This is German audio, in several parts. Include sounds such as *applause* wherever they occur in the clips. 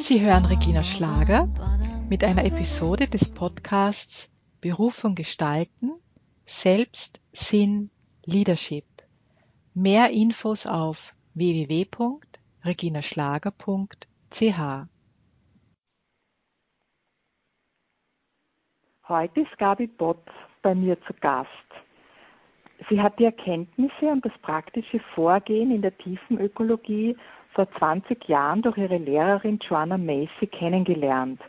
Sie hören Regina Schlager mit einer Episode des Podcasts Berufung gestalten, Selbst, Sinn, Leadership. Mehr Infos auf www.reginaschlager.ch. Heute ist Gabi Botz bei mir zu Gast. Sie hat die Erkenntnisse und das praktische Vorgehen in der Tiefenökologie vor 20 Jahren durch ihre Lehrerin Joanna Macy kennengelernt.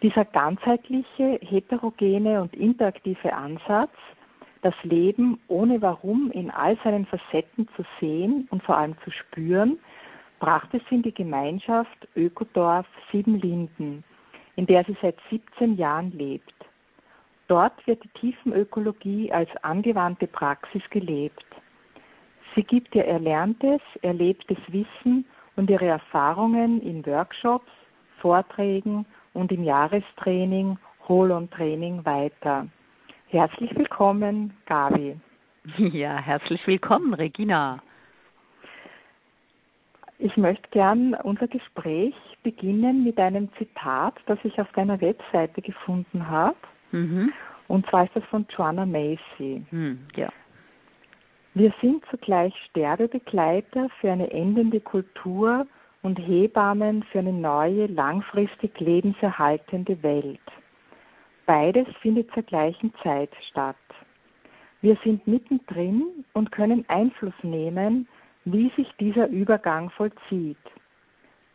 Dieser ganzheitliche, heterogene und interaktive Ansatz, das Leben ohne Warum in all seinen Facetten zu sehen und vor allem zu spüren, brachte sie in die Gemeinschaft Ökodorf Siebenlinden, in der sie seit 17 Jahren lebt. Dort wird die Tiefenökologie als angewandte Praxis gelebt. Sie gibt ihr erlerntes, erlebtes Wissen und ihre Erfahrungen in Workshops, Vorträgen und im Jahrestraining Holon Training weiter. Herzlich willkommen, Gabi. *laughs* Ja, herzlich willkommen, Regina. Ich möchte gern unser Gespräch beginnen mit einem Zitat, das ich auf deiner Webseite gefunden habe. Mhm. Und zwar ist das von Joanna Macy. Mhm, ja. Wir sind zugleich Sterbebegleiter für eine endende Kultur und Hebammen für eine neue, langfristig lebenserhaltende Welt. Beides findet zur gleichen Zeit statt. Wir sind mittendrin und können Einfluss nehmen, wie sich dieser Übergang vollzieht.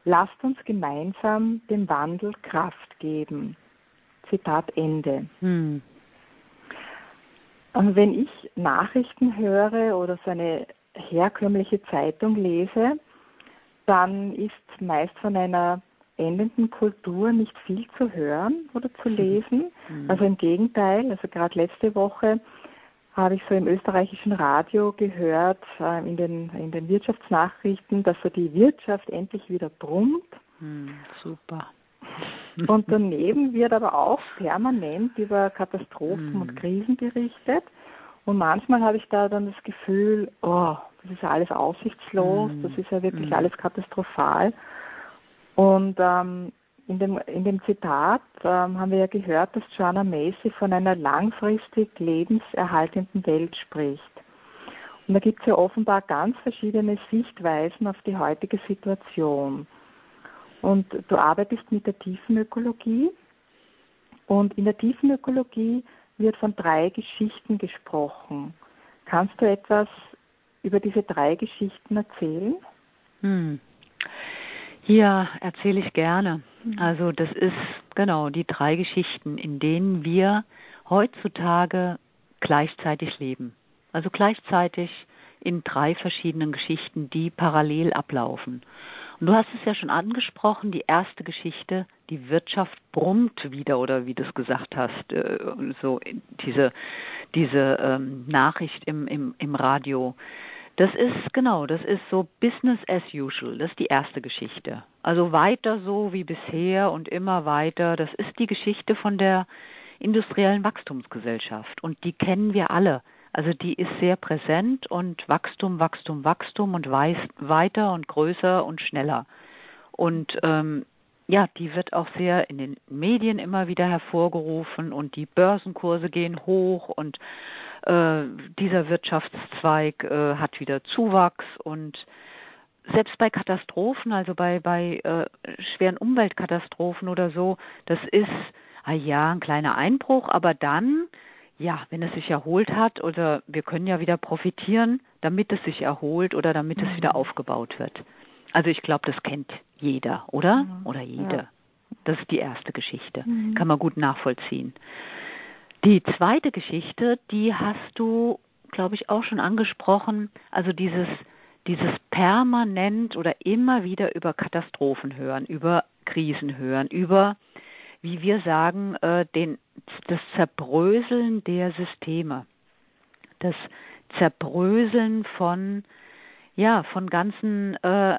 Lasst uns gemeinsam dem Wandel Kraft geben. Zitat Ende. Hm. Und wenn ich Nachrichten höre oder so eine herkömmliche Zeitung lese, dann ist meist von einer endenden Kultur nicht viel zu hören oder zu lesen. Mhm. Also im Gegenteil, also gerade letzte Woche habe ich so im österreichischen Radio gehört, äh, in, den, in den Wirtschaftsnachrichten, dass so die Wirtschaft endlich wieder brummt. Mhm, super. *laughs* Und daneben wird aber auch permanent über Katastrophen mhm. und Krisen berichtet. Und manchmal habe ich da dann das Gefühl, oh, das ist ja alles aussichtslos, mhm. das ist ja wirklich mhm. alles katastrophal. Und ähm, in, dem, in dem Zitat ähm, haben wir ja gehört, dass Joanna Macy von einer langfristig lebenserhaltenden Welt spricht. Und da gibt es ja offenbar ganz verschiedene Sichtweisen auf die heutige Situation. Und du arbeitest mit der Tiefenökologie. Und in der Tiefenökologie wird von drei Geschichten gesprochen. Kannst du etwas über diese drei Geschichten erzählen? Hm. Ja, erzähle ich gerne. Hm. Also das ist genau die drei Geschichten, in denen wir heutzutage gleichzeitig leben. Also gleichzeitig in drei verschiedenen Geschichten, die parallel ablaufen. Und du hast es ja schon angesprochen, die erste Geschichte, die Wirtschaft brummt wieder oder wie du es gesagt hast, äh, so diese, diese ähm, Nachricht im, im, im Radio. Das ist genau, das ist so Business as usual. Das ist die erste Geschichte. Also weiter so wie bisher und immer weiter. Das ist die Geschichte von der industriellen Wachstumsgesellschaft und die kennen wir alle. Also die ist sehr präsent und Wachstum, Wachstum, Wachstum und weiter und größer und schneller. Und ähm, ja, die wird auch sehr in den Medien immer wieder hervorgerufen und die Börsenkurse gehen hoch und äh, dieser Wirtschaftszweig äh, hat wieder Zuwachs und selbst bei Katastrophen, also bei, bei äh, schweren Umweltkatastrophen oder so, das ist, ah ja, ein kleiner Einbruch, aber dann ja, wenn es sich erholt hat oder wir können ja wieder profitieren, damit es sich erholt oder damit es wieder mhm. aufgebaut wird. Also ich glaube, das kennt jeder, oder? Mhm. Oder jede. Ja. Das ist die erste Geschichte. Mhm. Kann man gut nachvollziehen. Die zweite Geschichte, die hast du, glaube ich, auch schon angesprochen. Also dieses, dieses permanent oder immer wieder über Katastrophen hören, über Krisen hören, über wie wir sagen, äh, den, das Zerbröseln der Systeme, das Zerbröseln von ja von ganzen äh,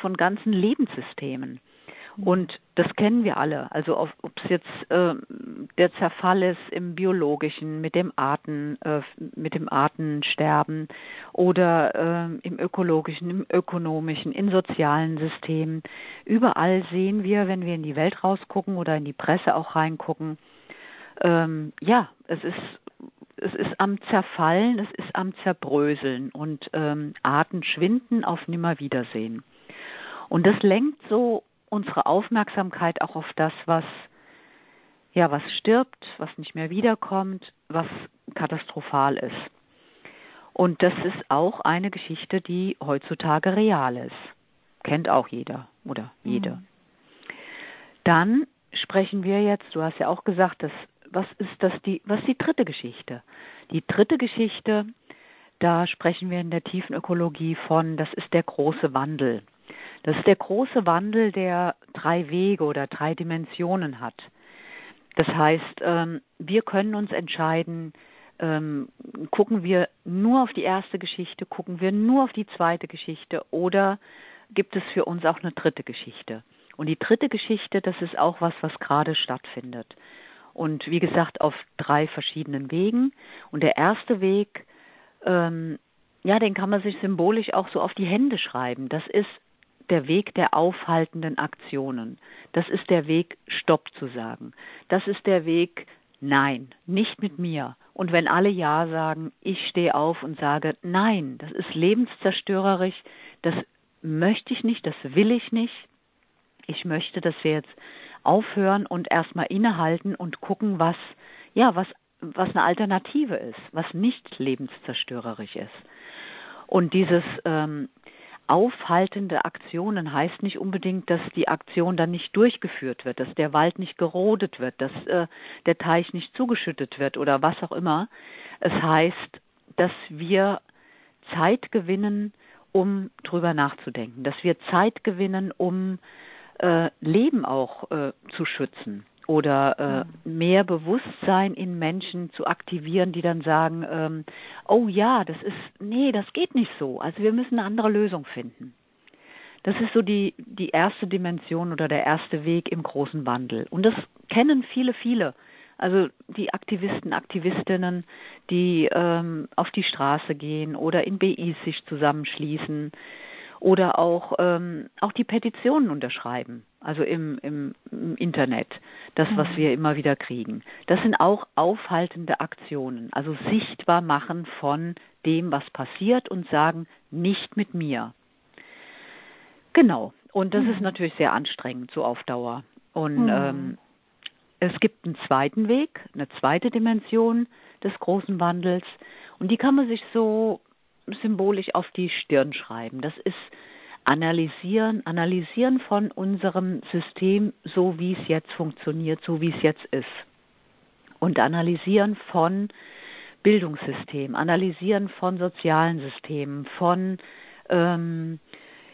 von ganzen Lebenssystemen. Und das kennen wir alle. Also ob es jetzt äh, der Zerfall ist im biologischen, mit dem Arten, äh, mit dem Artensterben oder äh, im ökologischen, im ökonomischen, in sozialen Systemen. Überall sehen wir, wenn wir in die Welt rausgucken oder in die Presse auch reingucken, ähm, ja, es ist es ist am Zerfallen, es ist am Zerbröseln und ähm, Arten schwinden auf Nimmerwiedersehen. Und das lenkt so unsere Aufmerksamkeit auch auf das, was ja, was stirbt, was nicht mehr wiederkommt, was katastrophal ist. Und das ist auch eine Geschichte, die heutzutage real ist. Kennt auch jeder oder jede. Mhm. Dann sprechen wir jetzt, du hast ja auch gesagt, dass, was ist das die, was die dritte Geschichte? Die dritte Geschichte, da sprechen wir in der tiefen Ökologie von, das ist der große Wandel. Das ist der große Wandel, der drei Wege oder drei Dimensionen hat. Das heißt, ähm, wir können uns entscheiden, ähm, gucken wir nur auf die erste Geschichte, gucken wir nur auf die zweite Geschichte oder gibt es für uns auch eine dritte Geschichte? Und die dritte Geschichte, das ist auch was, was gerade stattfindet. Und wie gesagt, auf drei verschiedenen Wegen. Und der erste Weg, ähm, ja, den kann man sich symbolisch auch so auf die Hände schreiben. Das ist der Weg der aufhaltenden Aktionen. Das ist der Weg, Stopp zu sagen. Das ist der Weg, nein, nicht mit mir. Und wenn alle Ja sagen, ich stehe auf und sage, nein, das ist lebenszerstörerisch, das möchte ich nicht, das will ich nicht. Ich möchte, dass wir jetzt aufhören und erstmal innehalten und gucken, was, ja, was, was eine Alternative ist, was nicht lebenszerstörerisch ist. Und dieses ähm, aufhaltende Aktionen heißt nicht unbedingt, dass die Aktion dann nicht durchgeführt wird, dass der Wald nicht gerodet wird, dass äh, der Teich nicht zugeschüttet wird oder was auch immer. Es heißt, dass wir Zeit gewinnen, um drüber nachzudenken, dass wir Zeit gewinnen, um äh, Leben auch äh, zu schützen oder äh, mehr Bewusstsein in Menschen zu aktivieren, die dann sagen, ähm, oh ja, das ist, nee, das geht nicht so. Also wir müssen eine andere Lösung finden. Das ist so die, die erste Dimension oder der erste Weg im großen Wandel. Und das kennen viele, viele. Also die Aktivisten, Aktivistinnen, die ähm, auf die Straße gehen oder in BIs sich zusammenschließen, oder auch, ähm, auch die Petitionen unterschreiben, also im, im, im Internet, das, was mhm. wir immer wieder kriegen. Das sind auch aufhaltende Aktionen, also sichtbar machen von dem, was passiert und sagen, nicht mit mir. Genau, und das mhm. ist natürlich sehr anstrengend, so auf Dauer. Und mhm. ähm, es gibt einen zweiten Weg, eine zweite Dimension des großen Wandels und die kann man sich so symbolisch auf die Stirn schreiben. Das ist analysieren, analysieren von unserem System, so wie es jetzt funktioniert, so wie es jetzt ist. Und analysieren von Bildungssystem, analysieren von sozialen Systemen, von ähm,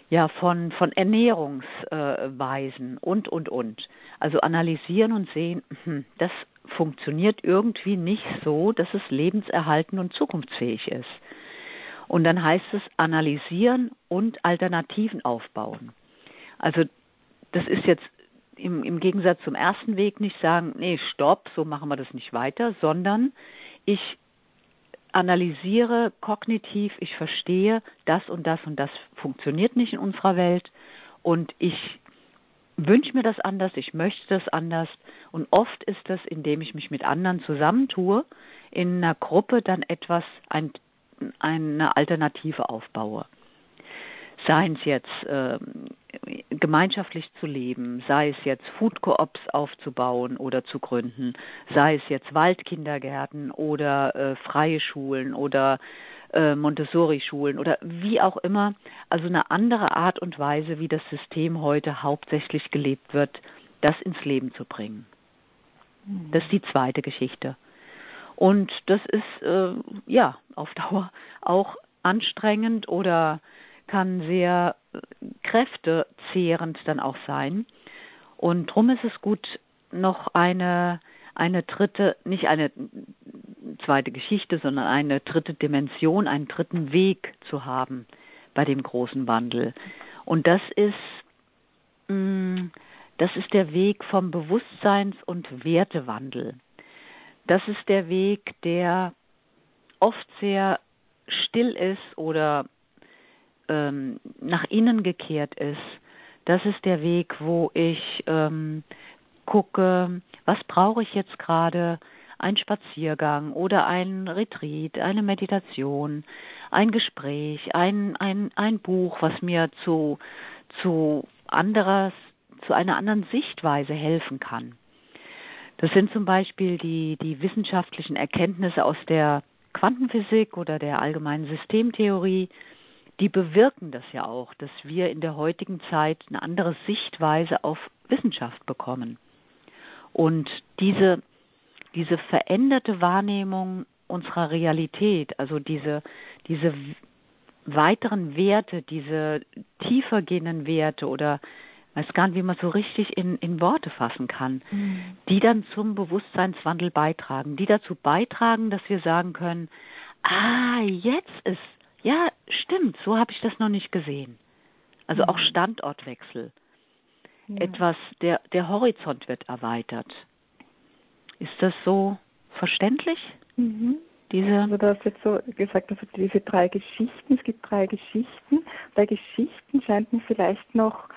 ja, von, von Ernährungsweisen und, und, und. Also analysieren und sehen, hm, das funktioniert irgendwie nicht so, dass es lebenserhaltend und zukunftsfähig ist. Und dann heißt es analysieren und Alternativen aufbauen. Also das ist jetzt im, im Gegensatz zum ersten Weg nicht sagen, nee, stopp, so machen wir das nicht weiter, sondern ich analysiere kognitiv, ich verstehe, das und das und das funktioniert nicht in unserer Welt und ich wünsche mir das anders, ich möchte das anders und oft ist das, indem ich mich mit anderen zusammentue, in einer Gruppe dann etwas, ein eine Alternative aufbaue. Sei es jetzt äh, gemeinschaftlich zu leben, sei es jetzt Food Coops aufzubauen oder zu gründen, sei es jetzt Waldkindergärten oder äh, freie Schulen oder äh, Montessori-Schulen oder wie auch immer. Also eine andere Art und Weise, wie das System heute hauptsächlich gelebt wird, das ins Leben zu bringen. Das ist die zweite Geschichte. Und das ist äh, ja auf Dauer auch anstrengend oder kann sehr äh, kräftezehrend dann auch sein. Und darum ist es gut, noch eine, eine dritte, nicht eine zweite Geschichte, sondern eine dritte Dimension, einen dritten Weg zu haben bei dem großen Wandel. Und das ist mh, mm, das ist der Weg vom Bewusstseins- und Wertewandel. Das ist der Weg, der oft sehr still ist oder ähm, nach innen gekehrt ist. Das ist der Weg, wo ich ähm, gucke, was brauche ich jetzt gerade, ein Spaziergang oder ein Retreat, eine Meditation, ein Gespräch, ein, ein, ein Buch, was mir zu, zu anderes, zu einer anderen Sichtweise helfen kann. Das sind zum Beispiel die, die wissenschaftlichen Erkenntnisse aus der Quantenphysik oder der allgemeinen Systemtheorie, die bewirken das ja auch, dass wir in der heutigen Zeit eine andere Sichtweise auf Wissenschaft bekommen. Und diese, diese veränderte Wahrnehmung unserer Realität, also diese, diese weiteren Werte, diese tiefer gehenden Werte oder weiß gar nicht, wie man so richtig in, in Worte fassen kann, mhm. die dann zum Bewusstseinswandel beitragen, die dazu beitragen, dass wir sagen können, ah, jetzt ist, ja, stimmt, so habe ich das noch nicht gesehen. Also mhm. auch Standortwechsel. Ja. Etwas, der, der Horizont wird erweitert. Ist das so verständlich? Mhm. Diese also du hast jetzt so gesagt, also diese drei Geschichten, es gibt drei Geschichten. Bei Geschichten scheint mir vielleicht noch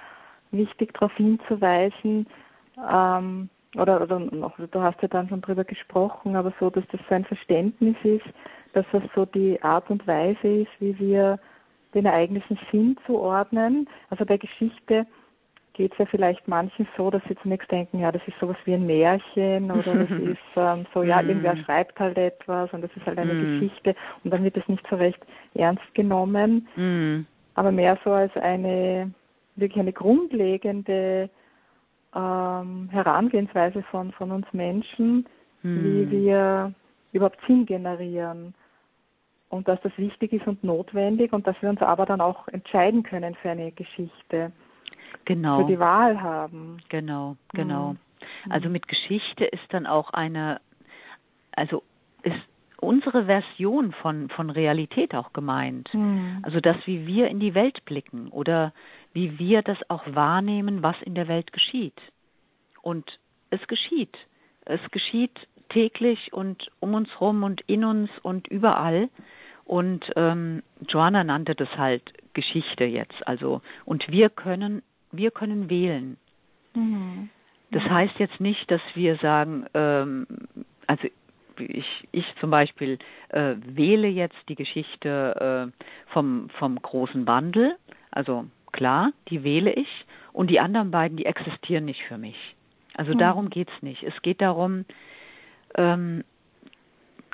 wichtig darauf hinzuweisen, ähm, oder, oder noch, du hast ja dann schon drüber gesprochen, aber so, dass das so ein Verständnis ist, dass das so die Art und Weise ist, wie wir den Ereignissen Sinn zuordnen. Also bei Geschichte geht es ja vielleicht manchen so, dass sie zunächst denken, ja, das ist sowas wie ein Märchen oder das *laughs* ist ähm, so, ja, irgendwer mhm. schreibt halt etwas und das ist halt eine mm. Geschichte und dann wird es nicht so recht ernst genommen, mm. aber mehr so als eine wirklich eine grundlegende ähm, Herangehensweise von, von uns Menschen, hm. wie wir überhaupt Sinn generieren. Und dass das wichtig ist und notwendig und dass wir uns aber dann auch entscheiden können für eine Geschichte. Genau. Für die Wahl haben. Genau, genau. Mhm. Also mit Geschichte ist dann auch eine, also ist unsere Version von, von Realität auch gemeint. Mhm. Also das, wie wir in die Welt blicken oder wie wir das auch wahrnehmen, was in der Welt geschieht. Und es geschieht. Es geschieht täglich und um uns herum und in uns und überall. Und ähm, Joanna nannte das halt Geschichte jetzt. Also und wir können wir können wählen. Mhm. Das heißt jetzt nicht, dass wir sagen, ähm, also ich, ich zum Beispiel äh, wähle jetzt die Geschichte äh, vom, vom großen Wandel, also klar, die wähle ich, und die anderen beiden, die existieren nicht für mich. Also mhm. darum geht es nicht. Es geht darum, ähm,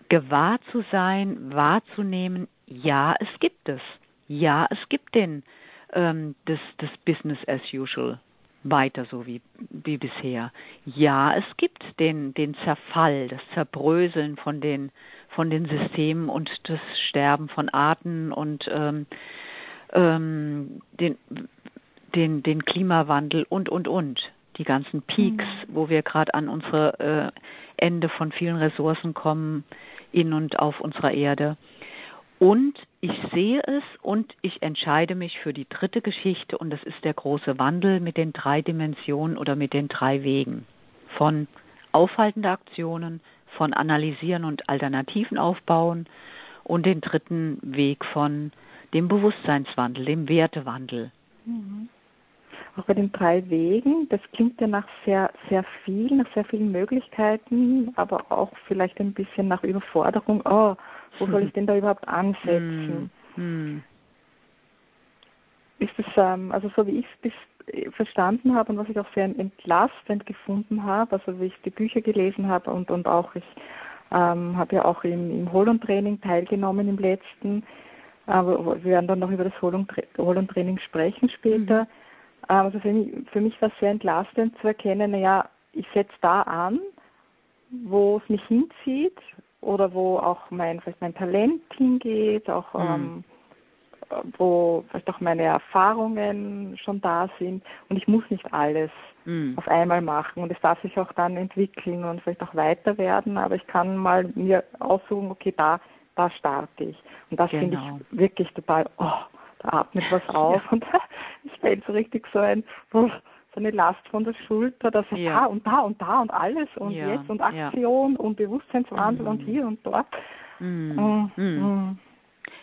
gewahr zu sein, wahrzunehmen, ja, es gibt es. Ja, es gibt den, ähm, das, das Business as usual weiter so wie, wie bisher. Ja, es gibt den, den Zerfall, das Zerbröseln von den, von den Systemen und das Sterben von Arten und ähm, ähm, den, den, den Klimawandel und, und, und. Die ganzen Peaks, mhm. wo wir gerade an unsere äh, Ende von vielen Ressourcen kommen in und auf unserer Erde. Und ich sehe es und ich entscheide mich für die dritte Geschichte und das ist der große Wandel mit den drei Dimensionen oder mit den drei Wegen von aufhaltende Aktionen, von analysieren und Alternativen aufbauen und den dritten Weg von dem Bewusstseinswandel, dem Wertewandel. Mhm. Auch bei den drei Wegen, das klingt ja nach sehr, sehr viel, nach sehr vielen Möglichkeiten, aber auch vielleicht ein bisschen nach Überforderung. Oh, wo soll ich *laughs* denn da überhaupt ansetzen? Hm. Ist es, ähm, also so wie ich es äh, verstanden habe und was ich auch sehr entlastend gefunden habe, also wie ich die Bücher gelesen habe und, und auch ich ähm, habe ja auch im, im Holland-Training teilgenommen im letzten, aber wir werden dann noch über das Holland-Training sprechen später. Mhm. Also für mich, für mich war es sehr entlastend zu erkennen, naja, ich setze da an, wo es mich hinzieht oder wo auch mein, vielleicht mein Talent hingeht, auch mhm. ähm, wo vielleicht auch meine Erfahrungen schon da sind und ich muss nicht alles mhm. auf einmal machen und es darf sich auch dann entwickeln und vielleicht auch weiter werden, aber ich kann mal mir aussuchen, okay, da, da starte ich. Und das genau. finde ich wirklich total, oh, atmet was auf ja. und *laughs* ich fällt so richtig so ein, so eine Last von der Schulter, dass Ja. da und da und da und alles und Ja, jetzt und. Aktion und Bewusstseinswandel Mhm. und hier und dort. Mm, mm. mm.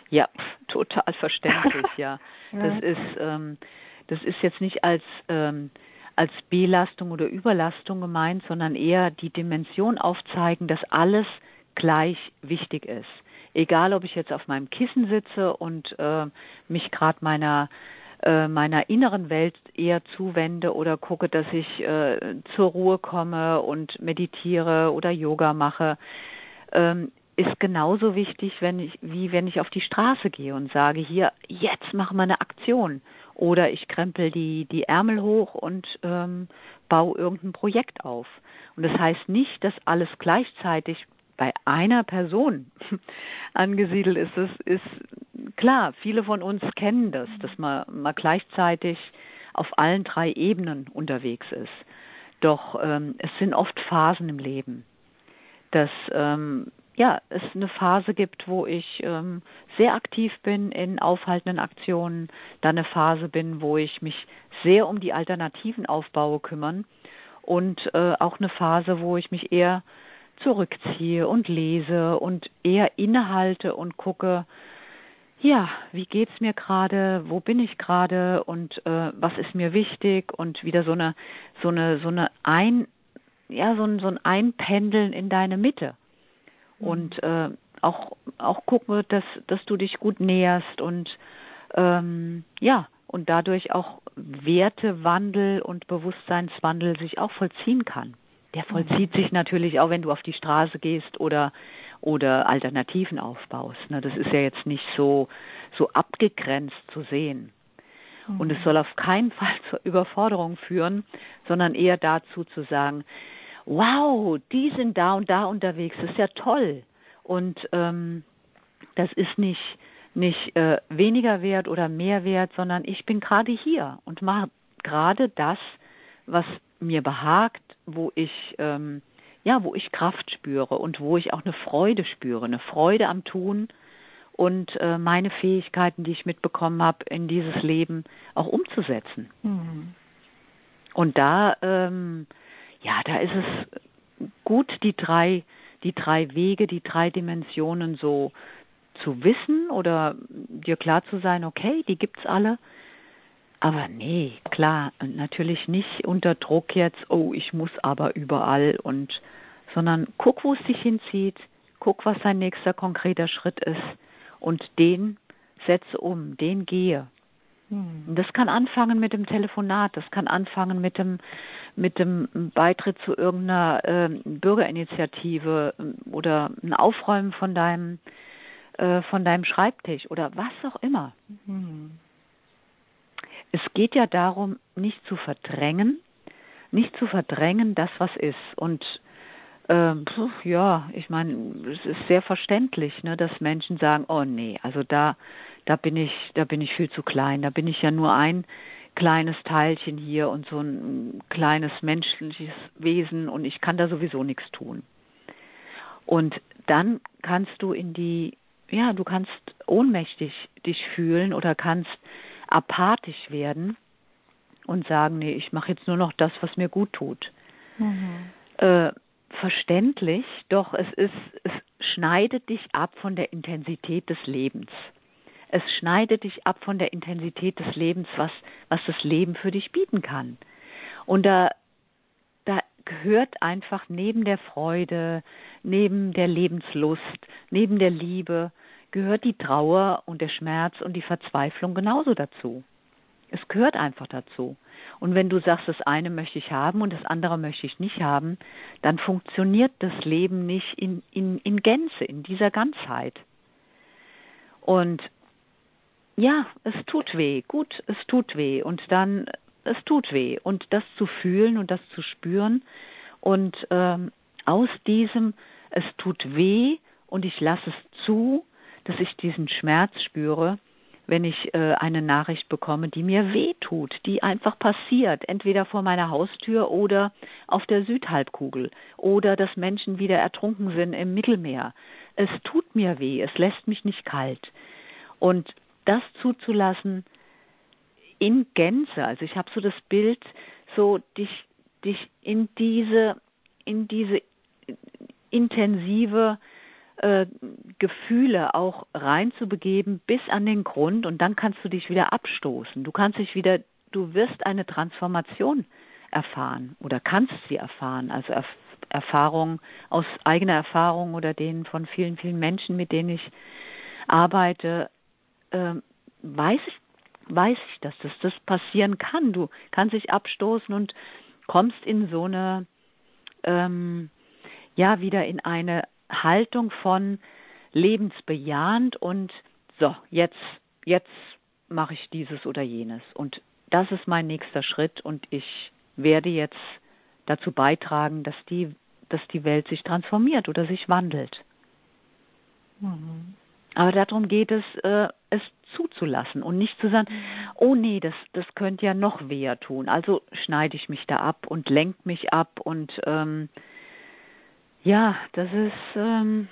Ja, *laughs* total verständlich, ja. *laughs* Ja. Das ist, ähm, das ist jetzt nicht als, ähm, als Belastung oder Überlastung gemeint, sondern eher die Dimension aufzeigen, dass alles gleich wichtig ist. Egal, ob ich jetzt auf meinem Kissen sitze und äh, mich gerade meiner äh, meiner inneren Welt eher zuwende oder gucke, dass ich äh, zur Ruhe komme und meditiere oder Yoga mache, ähm, ist genauso wichtig, wenn ich, wie wenn ich auf die Straße gehe und sage, hier, jetzt machen wir eine Aktion. Oder ich krempel die, die Ärmel hoch und ähm, baue irgendein Projekt auf. Und das heißt nicht, dass alles gleichzeitig bei einer Person *laughs* angesiedelt ist. Das ist klar, viele von uns kennen das, dass man, man gleichzeitig auf allen drei Ebenen unterwegs ist. Doch ähm, es sind oft Phasen im Leben, dass ähm, ja, es eine Phase gibt, wo ich ähm, sehr aktiv bin in aufhaltenden Aktionen, dann eine Phase bin, wo ich mich sehr um die alternativen Aufbaue kümmern und äh, auch eine Phase, wo ich mich eher zurückziehe und lese und eher innehalte und gucke, ja, wie geht's mir gerade, wo bin ich gerade und äh, was ist mir wichtig und wieder so eine so eine so eine ein ja so ein so ein Einpendeln in deine Mitte und äh, auch auch gucke, dass dass du dich gut näherst und ähm, ja und dadurch auch Wertewandel und Bewusstseinswandel sich auch vollziehen kann. Der vollzieht sich natürlich auch, wenn du auf die Straße gehst oder oder Alternativen aufbaust. Ne? Das ist ja jetzt nicht so so abgegrenzt zu sehen. Und es soll auf keinen Fall zur Überforderung führen, sondern eher dazu zu sagen, wow, die sind da und da unterwegs, das ist ja toll. Und ähm, das ist nicht, nicht äh, weniger wert oder mehr wert, sondern ich bin gerade hier und mache gerade das, was mir behagt, wo ich ähm, ja, wo ich Kraft spüre und wo ich auch eine Freude spüre, eine Freude am Tun und äh, meine Fähigkeiten, die ich mitbekommen habe, in dieses Leben auch umzusetzen. Mhm. Und da, ähm, ja, da ist es gut, die drei, die drei Wege, die drei Dimensionen so zu wissen oder dir klar zu sein, okay, die gibt's alle. Aber nee, klar, natürlich nicht unter Druck jetzt, oh, ich muss aber überall und, sondern guck, wo es dich hinzieht, guck, was dein nächster konkreter Schritt ist und den setze um, den gehe. Und Das kann anfangen mit dem Telefonat, das kann anfangen mit dem, mit dem Beitritt zu irgendeiner ähm, Bürgerinitiative ähm, oder ein Aufräumen von deinem, äh, von deinem Schreibtisch oder was auch immer. Mhm. Es geht ja darum, nicht zu verdrängen, nicht zu verdrängen das, was ist. Und ähm, ja, ich meine, es ist sehr verständlich, ne, dass Menschen sagen, oh nee, also da, da bin ich, da bin ich viel zu klein, da bin ich ja nur ein kleines Teilchen hier und so ein kleines menschliches Wesen und ich kann da sowieso nichts tun. Und dann kannst du in die, ja, du kannst ohnmächtig dich fühlen oder kannst apathisch werden und sagen, nee, ich mache jetzt nur noch das, was mir gut tut. Mhm. Äh, verständlich, doch es ist, es schneidet dich ab von der Intensität des Lebens. Es schneidet dich ab von der Intensität des Lebens, was, was das Leben für dich bieten kann. Und da, da gehört einfach neben der Freude, neben der Lebenslust, neben der Liebe, gehört die Trauer und der Schmerz und die Verzweiflung genauso dazu. Es gehört einfach dazu. Und wenn du sagst, das eine möchte ich haben und das andere möchte ich nicht haben, dann funktioniert das Leben nicht in, in, in Gänze, in dieser Ganzheit. Und ja, es tut weh, gut, es tut weh. Und dann, es tut weh. Und das zu fühlen und das zu spüren und ähm, aus diesem, es tut weh und ich lasse es zu, dass ich diesen Schmerz spüre, wenn ich äh, eine Nachricht bekomme, die mir weh tut, die einfach passiert, entweder vor meiner Haustür oder auf der Südhalbkugel oder dass Menschen wieder ertrunken sind im Mittelmeer. Es tut mir weh, es lässt mich nicht kalt. Und das zuzulassen, in Gänze. Also ich habe so das Bild, so dich, dich in diese, in diese intensive äh, Gefühle auch reinzubegeben bis an den Grund und dann kannst du dich wieder abstoßen. Du kannst dich wieder, du wirst eine Transformation erfahren oder kannst sie erfahren. Also Erf Erfahrung aus eigener Erfahrung oder denen von vielen, vielen Menschen, mit denen ich arbeite, äh, weiß ich, weiß ich, dass das, das passieren kann. Du kannst dich abstoßen und kommst in so eine, ähm, ja, wieder in eine Haltung von lebensbejahend und so, jetzt, jetzt mache ich dieses oder jenes. Und das ist mein nächster Schritt und ich werde jetzt dazu beitragen, dass die, dass die Welt sich transformiert oder sich wandelt. Mhm. Aber darum geht es, äh, es zuzulassen und nicht zu sagen, oh nee, das, das könnte ja noch weher tun. Also schneide ich mich da ab und lenke mich ab und ähm, ja, das ist ähm,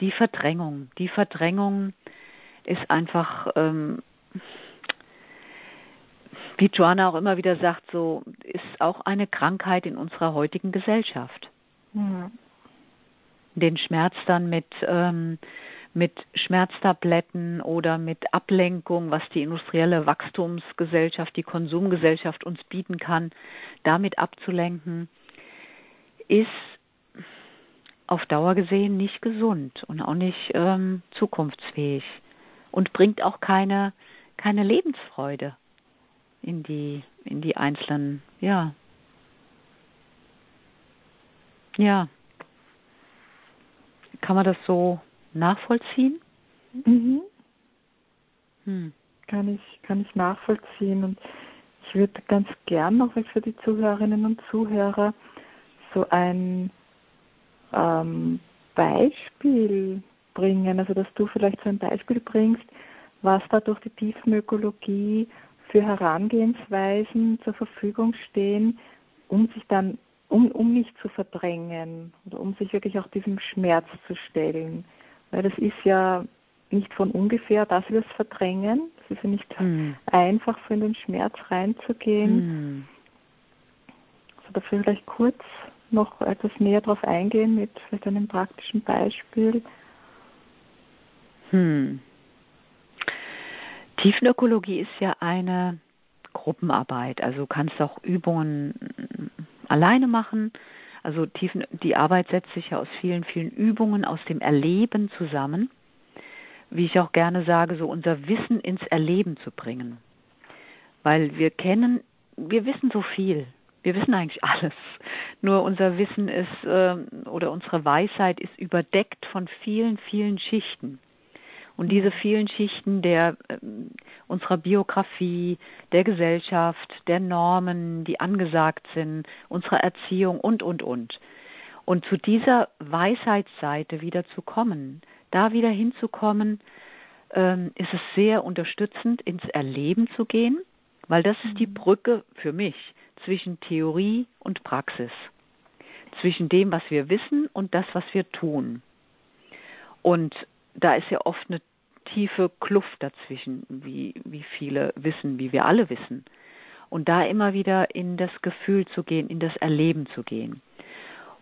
die Verdrängung. Die Verdrängung ist einfach, ähm, wie Joanna auch immer wieder sagt, so ist auch eine Krankheit in unserer heutigen Gesellschaft. Ja. Den Schmerz dann mit ähm, mit Schmerztabletten oder mit Ablenkung, was die industrielle Wachstumsgesellschaft, die Konsumgesellschaft uns bieten kann, damit abzulenken, ist auf Dauer gesehen nicht gesund und auch nicht ähm, zukunftsfähig und bringt auch keine, keine Lebensfreude in die, in die einzelnen, ja. Ja. Kann man das so nachvollziehen? Mhm. Hm. Kann, ich, kann ich nachvollziehen. Und ich würde ganz gern noch für die Zuhörerinnen und Zuhörer so ein ähm, Beispiel bringen, also dass du vielleicht so ein Beispiel bringst, was da durch die Tiefenökologie für Herangehensweisen zur Verfügung stehen, um sich dann, um, um nicht zu verdrängen oder um sich wirklich auch diesem Schmerz zu stellen. Weil das ist ja nicht von ungefähr, dass wir es verdrängen. Es ist ja nicht mhm. einfach, so in den Schmerz reinzugehen. Mhm. Also dafür vielleicht kurz noch etwas näher darauf eingehen mit einem praktischen Beispiel. Hm. Tiefenökologie ist ja eine Gruppenarbeit. Also du kannst auch Übungen alleine machen. Also Tiefen, die Arbeit setzt sich ja aus vielen, vielen Übungen, aus dem Erleben zusammen. Wie ich auch gerne sage, so unser Wissen ins Erleben zu bringen. Weil wir kennen, wir wissen so viel. Wir wissen eigentlich alles. Nur unser Wissen ist äh, oder unsere Weisheit ist überdeckt von vielen, vielen Schichten. Und diese vielen Schichten der äh, unserer Biografie, der Gesellschaft, der Normen, die angesagt sind, unserer Erziehung und und und. Und zu dieser Weisheitsseite wieder zu kommen, da wieder hinzukommen, ähm, ist es sehr unterstützend, ins Erleben zu gehen, weil das ist die mhm. Brücke für mich zwischen Theorie und Praxis, zwischen dem, was wir wissen und das, was wir tun. Und da ist ja oft eine tiefe Kluft dazwischen, wie, wie viele wissen, wie wir alle wissen. Und da immer wieder in das Gefühl zu gehen, in das Erleben zu gehen.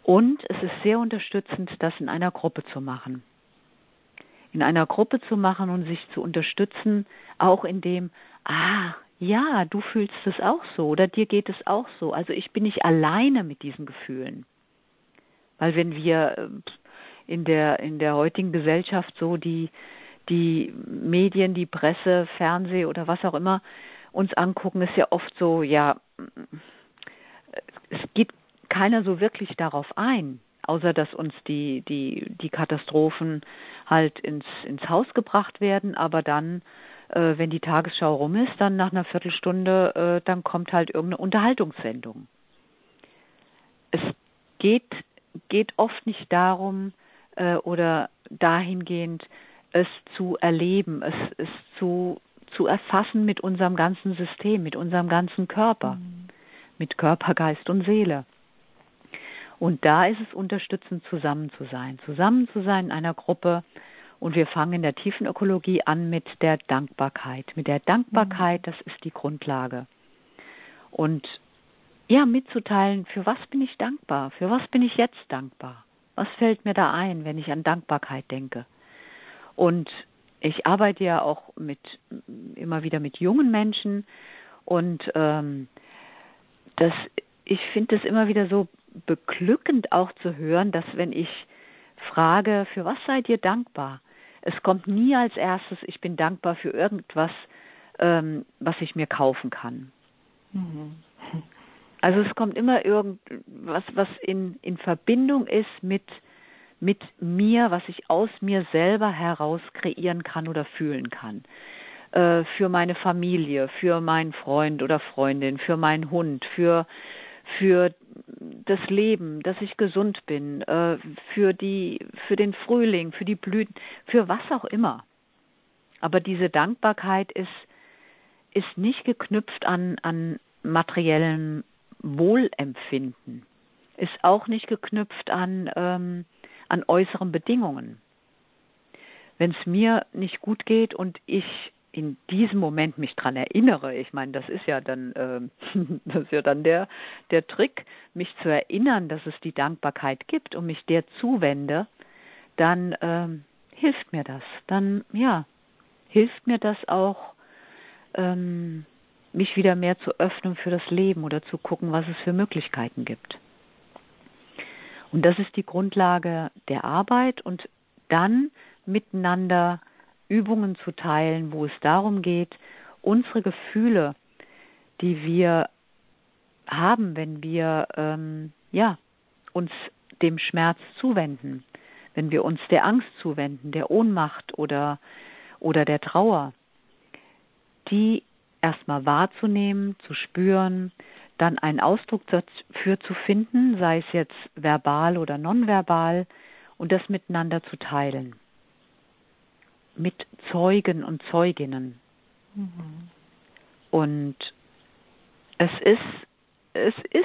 Und es ist sehr unterstützend, das in einer Gruppe zu machen. In einer Gruppe zu machen und sich zu unterstützen, auch in dem, ah, ja, du fühlst es auch so oder dir geht es auch so. Also ich bin nicht alleine mit diesen Gefühlen. Weil wenn wir äh, in der, in der heutigen Gesellschaft so die, die Medien, die Presse, Fernseh oder was auch immer uns angucken, ist ja oft so, ja, es geht keiner so wirklich darauf ein, außer dass uns die, die, die Katastrophen halt ins, ins Haus gebracht werden, aber dann, äh, wenn die Tagesschau rum ist, dann nach einer Viertelstunde, äh, dann kommt halt irgendeine Unterhaltungssendung. Es geht, geht oft nicht darum äh, oder dahingehend, es zu erleben, es, es zu, zu erfassen mit unserem ganzen System, mit unserem ganzen Körper, mhm. mit Körper, Geist und Seele. Und da ist es unterstützend, zusammen zu sein, zusammen zu sein in einer Gruppe Und wir fangen in der tiefen Ökologie an mit der Dankbarkeit. Mit der Dankbarkeit, das ist die Grundlage. Und ja, mitzuteilen, für was bin ich dankbar? Für was bin ich jetzt dankbar? Was fällt mir da ein, wenn ich an Dankbarkeit denke? Und ich arbeite ja auch mit immer wieder mit jungen Menschen und ähm, das, ich finde es immer wieder so beglückend auch zu hören, dass wenn ich frage, für was seid ihr dankbar? Es kommt nie als erstes, ich bin dankbar für irgendwas, ähm, was ich mir kaufen kann. Mhm. Also es kommt immer irgendwas, was in, in Verbindung ist mit, mit mir, was ich aus mir selber heraus kreieren kann oder fühlen kann. Äh, für meine Familie, für meinen Freund oder Freundin, für meinen Hund, für, für das Leben, dass ich gesund bin, äh, für, die, für den Frühling, für die Blüten, für was auch immer. Aber diese Dankbarkeit ist, ist nicht geknüpft an, an materiellem Wohlempfinden, ist auch nicht geknüpft an, ähm, an äußeren Bedingungen. Wenn es mir nicht gut geht und ich in diesem Moment mich dran erinnere, ich meine, das ist ja dann, äh, *laughs* das ist ja dann der, der Trick, mich zu erinnern, dass es die Dankbarkeit gibt und mich der zuwende, dann äh, hilft mir das. Dann, ja, hilft mir das auch, ähm, mich wieder mehr zu öffnen für das Leben oder zu gucken, was es für Möglichkeiten gibt. Und das ist die Grundlage der Arbeit und dann miteinander Übungen zu teilen, wo es darum geht, unsere Gefühle, die wir haben, wenn wir ähm, ja, uns dem Schmerz zuwenden, wenn wir uns der Angst zuwenden, der Ohnmacht oder, oder der Trauer, die erstmal wahrzunehmen, zu spüren, dann einen Ausdruck dafür zu finden, sei es jetzt verbal oder nonverbal, und das miteinander zu teilen mit Zeugen und Zeuginnen. Mhm. Und es ist, es ist,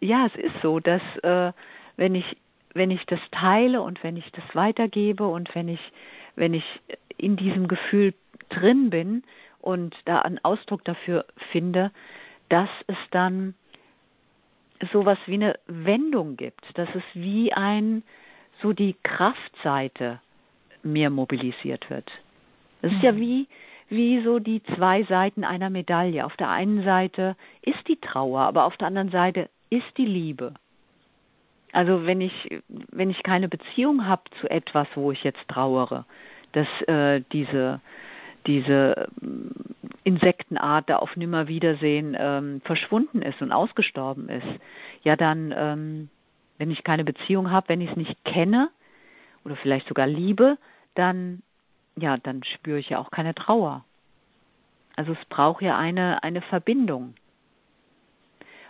ja, es ist so, dass äh, wenn ich, wenn ich das teile und wenn ich das weitergebe und wenn ich, wenn ich in diesem Gefühl drin bin und da einen Ausdruck dafür finde, dass es dann sowas wie eine Wendung gibt, dass es wie ein so die Kraftseite mehr mobilisiert wird. Das ist ja mhm. wie, wie so die zwei Seiten einer Medaille. Auf der einen Seite ist die Trauer, aber auf der anderen Seite ist die Liebe. Also wenn ich, wenn ich keine Beziehung habe zu etwas, wo ich jetzt trauere, dass äh, diese, diese mm, Insektenart da auf Nimmerwiedersehen ähm, verschwunden ist und ausgestorben ist, ja dann, ähm, wenn ich keine Beziehung habe, wenn ich es nicht kenne oder vielleicht sogar liebe, dann, ja, dann spüre ich ja auch keine Trauer. Also es braucht ja eine, eine Verbindung.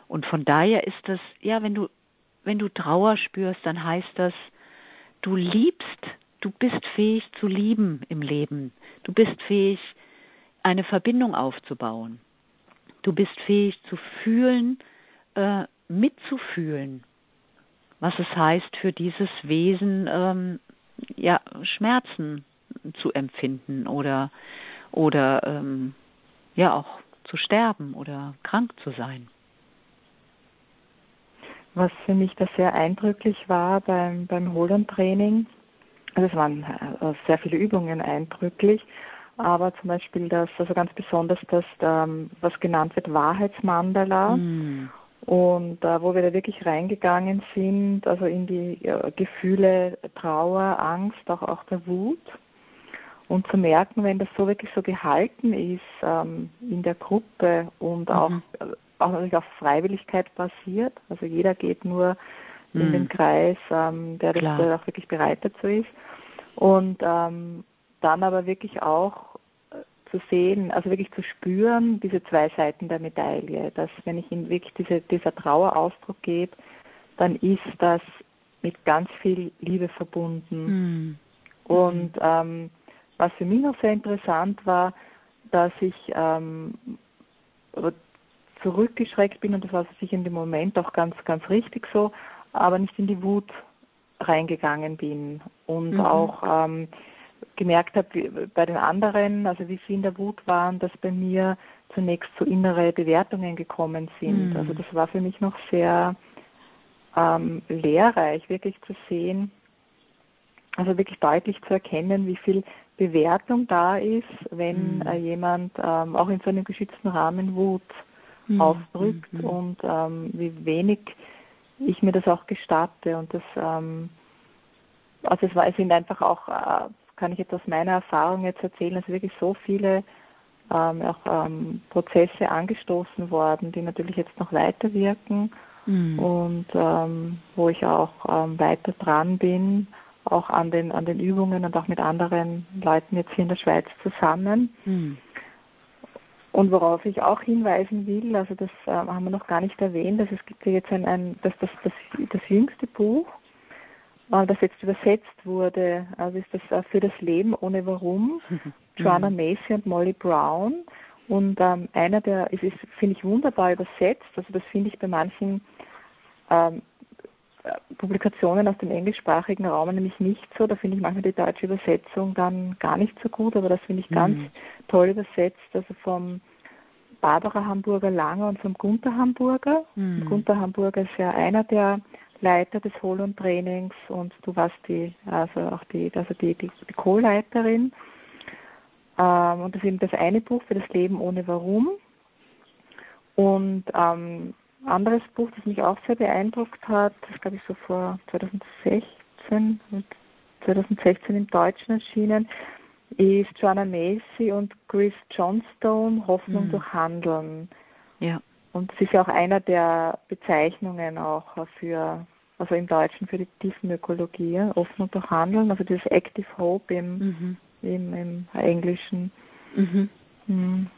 Und von daher ist das, ja, wenn du, wenn du Trauer spürst, dann heißt das, du liebst, du bist fähig zu lieben im Leben. Du bist fähig, eine Verbindung aufzubauen. Du bist fähig zu fühlen, äh, mitzufühlen, was es heißt, für dieses Wesen ähm, ja, Schmerzen zu empfinden oder, oder ähm, ja auch zu sterben oder krank zu sein. Was für mich da sehr eindrücklich war beim, beim Holland-Training, also es waren äh, sehr viele Übungen eindrücklich, aber zum Beispiel das, also ganz besonders das, ähm, was genannt wird Wahrheitsmandala. Mm. Und äh, wo wir da wirklich reingegangen sind, also in die äh, Gefühle Trauer, Angst, auch, auch der Wut. Und zu merken, wenn das so wirklich so gehalten ist ähm, in der Gruppe und mhm. auch, äh, auch natürlich auf Freiwilligkeit basiert, also jeder geht nur mhm. in den Kreis, ähm, der, das, der auch wirklich bereit dazu ist. Und ähm, dann aber wirklich auch zu sehen, also wirklich zu spüren, diese zwei Seiten der Medaille, dass wenn ich ihm wirklich diese, dieser Trauer Ausdruck gebe, dann ist das mit ganz viel Liebe verbunden. Mhm. Und ähm, was für mich noch sehr interessant war, dass ich ähm, zurückgeschreckt bin und das war sicher in dem Moment auch ganz, ganz richtig so, aber nicht in die Wut reingegangen bin und mhm. auch ähm, gemerkt habe bei den anderen, also wie sie in der Wut waren, dass bei mir zunächst so innere Bewertungen gekommen sind. Mhm. Also das war für mich noch sehr ähm, lehrreich, wirklich zu sehen, also wirklich deutlich zu erkennen, wie viel Bewertung da ist, wenn mhm. äh, jemand ähm, auch in so einem geschützten Rahmen Wut mhm. ausdrückt mhm. und ähm, wie wenig ich mir das auch gestatte. Und das, ähm, also es, war, es sind einfach auch, äh, kann ich jetzt aus meiner Erfahrung jetzt erzählen, also wirklich so viele ähm, auch ähm, Prozesse angestoßen worden, die natürlich jetzt noch weiterwirken mhm. und ähm, wo ich auch ähm, weiter dran bin, auch an den, an den Übungen und auch mit anderen Leuten jetzt hier in der Schweiz zusammen. Mhm. Und worauf ich auch hinweisen will, also das äh, haben wir noch gar nicht erwähnt, dass es gibt ja jetzt ein, ein das, das, das, das jüngste Buch, das jetzt übersetzt wurde, also ist das äh, für das Leben ohne Warum, *laughs* Joanna mhm. Macy und Molly Brown. Und ähm, einer der, es ist, finde ich, wunderbar übersetzt, also das finde ich bei manchen ähm, Publikationen aus dem englischsprachigen Raum nämlich nicht so. Da finde ich manchmal die deutsche Übersetzung dann gar nicht so gut, aber das finde ich ganz mhm. toll übersetzt. Also vom Barbara Hamburger Langer und vom Gunther Hamburger. Mhm. Gunther Hamburger ist ja einer der Leiter des Holland Trainings und du warst die, also auch die, also die, die, die Co-Leiterin. Ähm, und das ist eben das eine Buch für das Leben ohne Warum. Und ähm, anderes Buch, das mich auch sehr beeindruckt hat, das glaube ich so vor 2016, 2016 im Deutschen erschienen, ist Joanna Macy und Chris Johnstone, Hoffnung mhm. durch Handeln. Ja. Und es ist ja auch einer der Bezeichnungen auch für, also im Deutschen für die Tiefenökologie, Hoffnung durch Handeln, also dieses Active Hope im, mhm. im, im Englischen. Mhm. mhm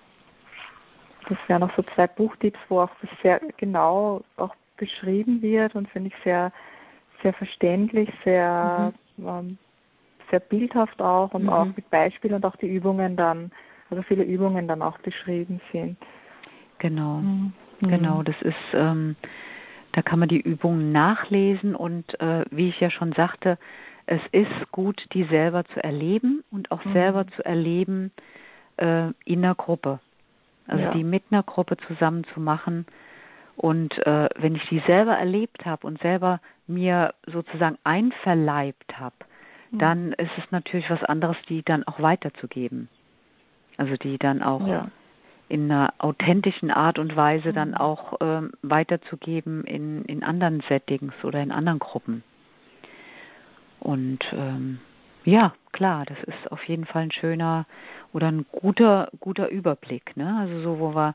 das wären noch so zwei Buchtipps, wo auch das sehr genau auch beschrieben wird und finde ich sehr, sehr verständlich, sehr, mhm. ähm, sehr bildhaft auch und mhm. auch mit Beispielen und auch die Übungen dann, also viele Übungen dann auch beschrieben sind. Genau, mhm. Genau, das ist, ähm, da kann man die Übungen nachlesen und äh, wie ich ja schon sagte, es ist gut, die selber zu erleben und auch mhm. selber zu erleben äh, in der Gruppe. Also ja. die mit einer Gruppe zusammen zu machen. Und äh, wenn ich die selber erlebt habe und selber mir sozusagen einverleibt habe, mhm. dann ist es natürlich was anderes, die dann auch weiterzugeben. Also die dann auch ja. In einer authentischen Art und Weise mhm. dann auch ähm, weiterzugeben in, in anderen Settings oder in anderen Gruppen. Und ähm, ja, klar, das ist auf jeden Fall ein schöner oder ein guter, guter Überblick. Ne? Also so, wo wir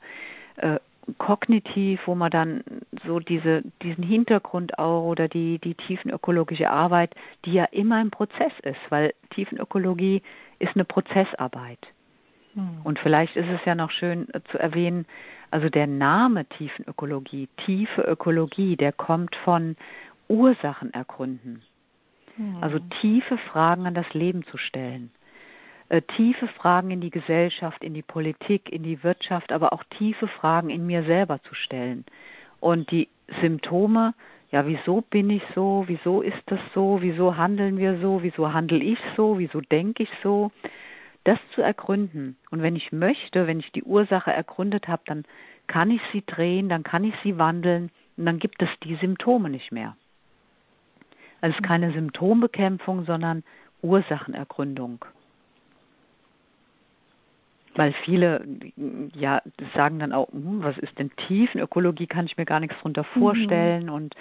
äh, kognitiv, wo man dann so diese, diesen Hintergrund auch oder die, die tiefenökologische Arbeit, die ja immer ein Prozess ist, weil Tiefenökologie ist eine Prozessarbeit. Hm. Und vielleicht ist es ja noch schön äh, zu erwähnen, also der Name Tiefenökologie, tiefe Ökologie, der kommt von Ursachen. Also hm. tiefe Fragen an das Leben zu stellen. Äh, tiefe Fragen in die Gesellschaft, in die Politik, in die Wirtschaft, aber auch tiefe Fragen in mir selber zu stellen. Und die Symptome, ja, wieso bin ich so, wieso ist das so, wieso handeln wir so, wieso handle ich so, wieso denke ich so, das zu ergründen. Und wenn ich möchte, wenn ich die Ursache ergründet habe, dann kann ich sie drehen, dann kann ich sie wandeln und dann gibt es die Symptome nicht mehr. Also es ist keine Symptombekämpfung, sondern Ursachenergründung. Weil viele ja sagen dann auch, hm, was ist denn Tiefenökologie, kann ich mir gar nichts darunter mhm. vorstellen mhm. und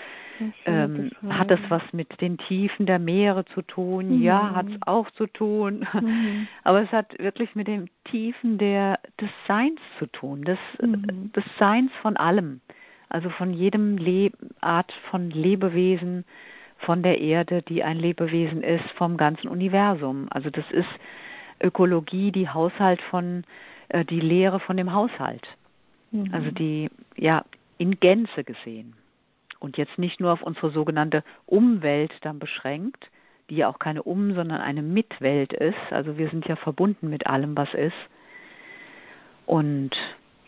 ähm, hat das was mit den Tiefen der Meere zu tun? Mhm. Ja, hat es auch zu tun. Mhm. *laughs* Aber es hat wirklich mit den Tiefen der, des Seins zu tun, des, mhm. des Seins von allem. Also von jedem Le Art von Lebewesen, von der Erde, die ein Lebewesen ist, vom ganzen Universum. Also das ist Ökologie, die Haushalt von, äh, die Lehre von dem Haushalt. Mhm. Also die, ja, in Gänze gesehen. Und jetzt nicht nur auf unsere sogenannte Umwelt dann beschränkt, die ja auch keine Um, sondern eine Mitwelt ist. Also wir sind ja verbunden mit allem, was ist. Und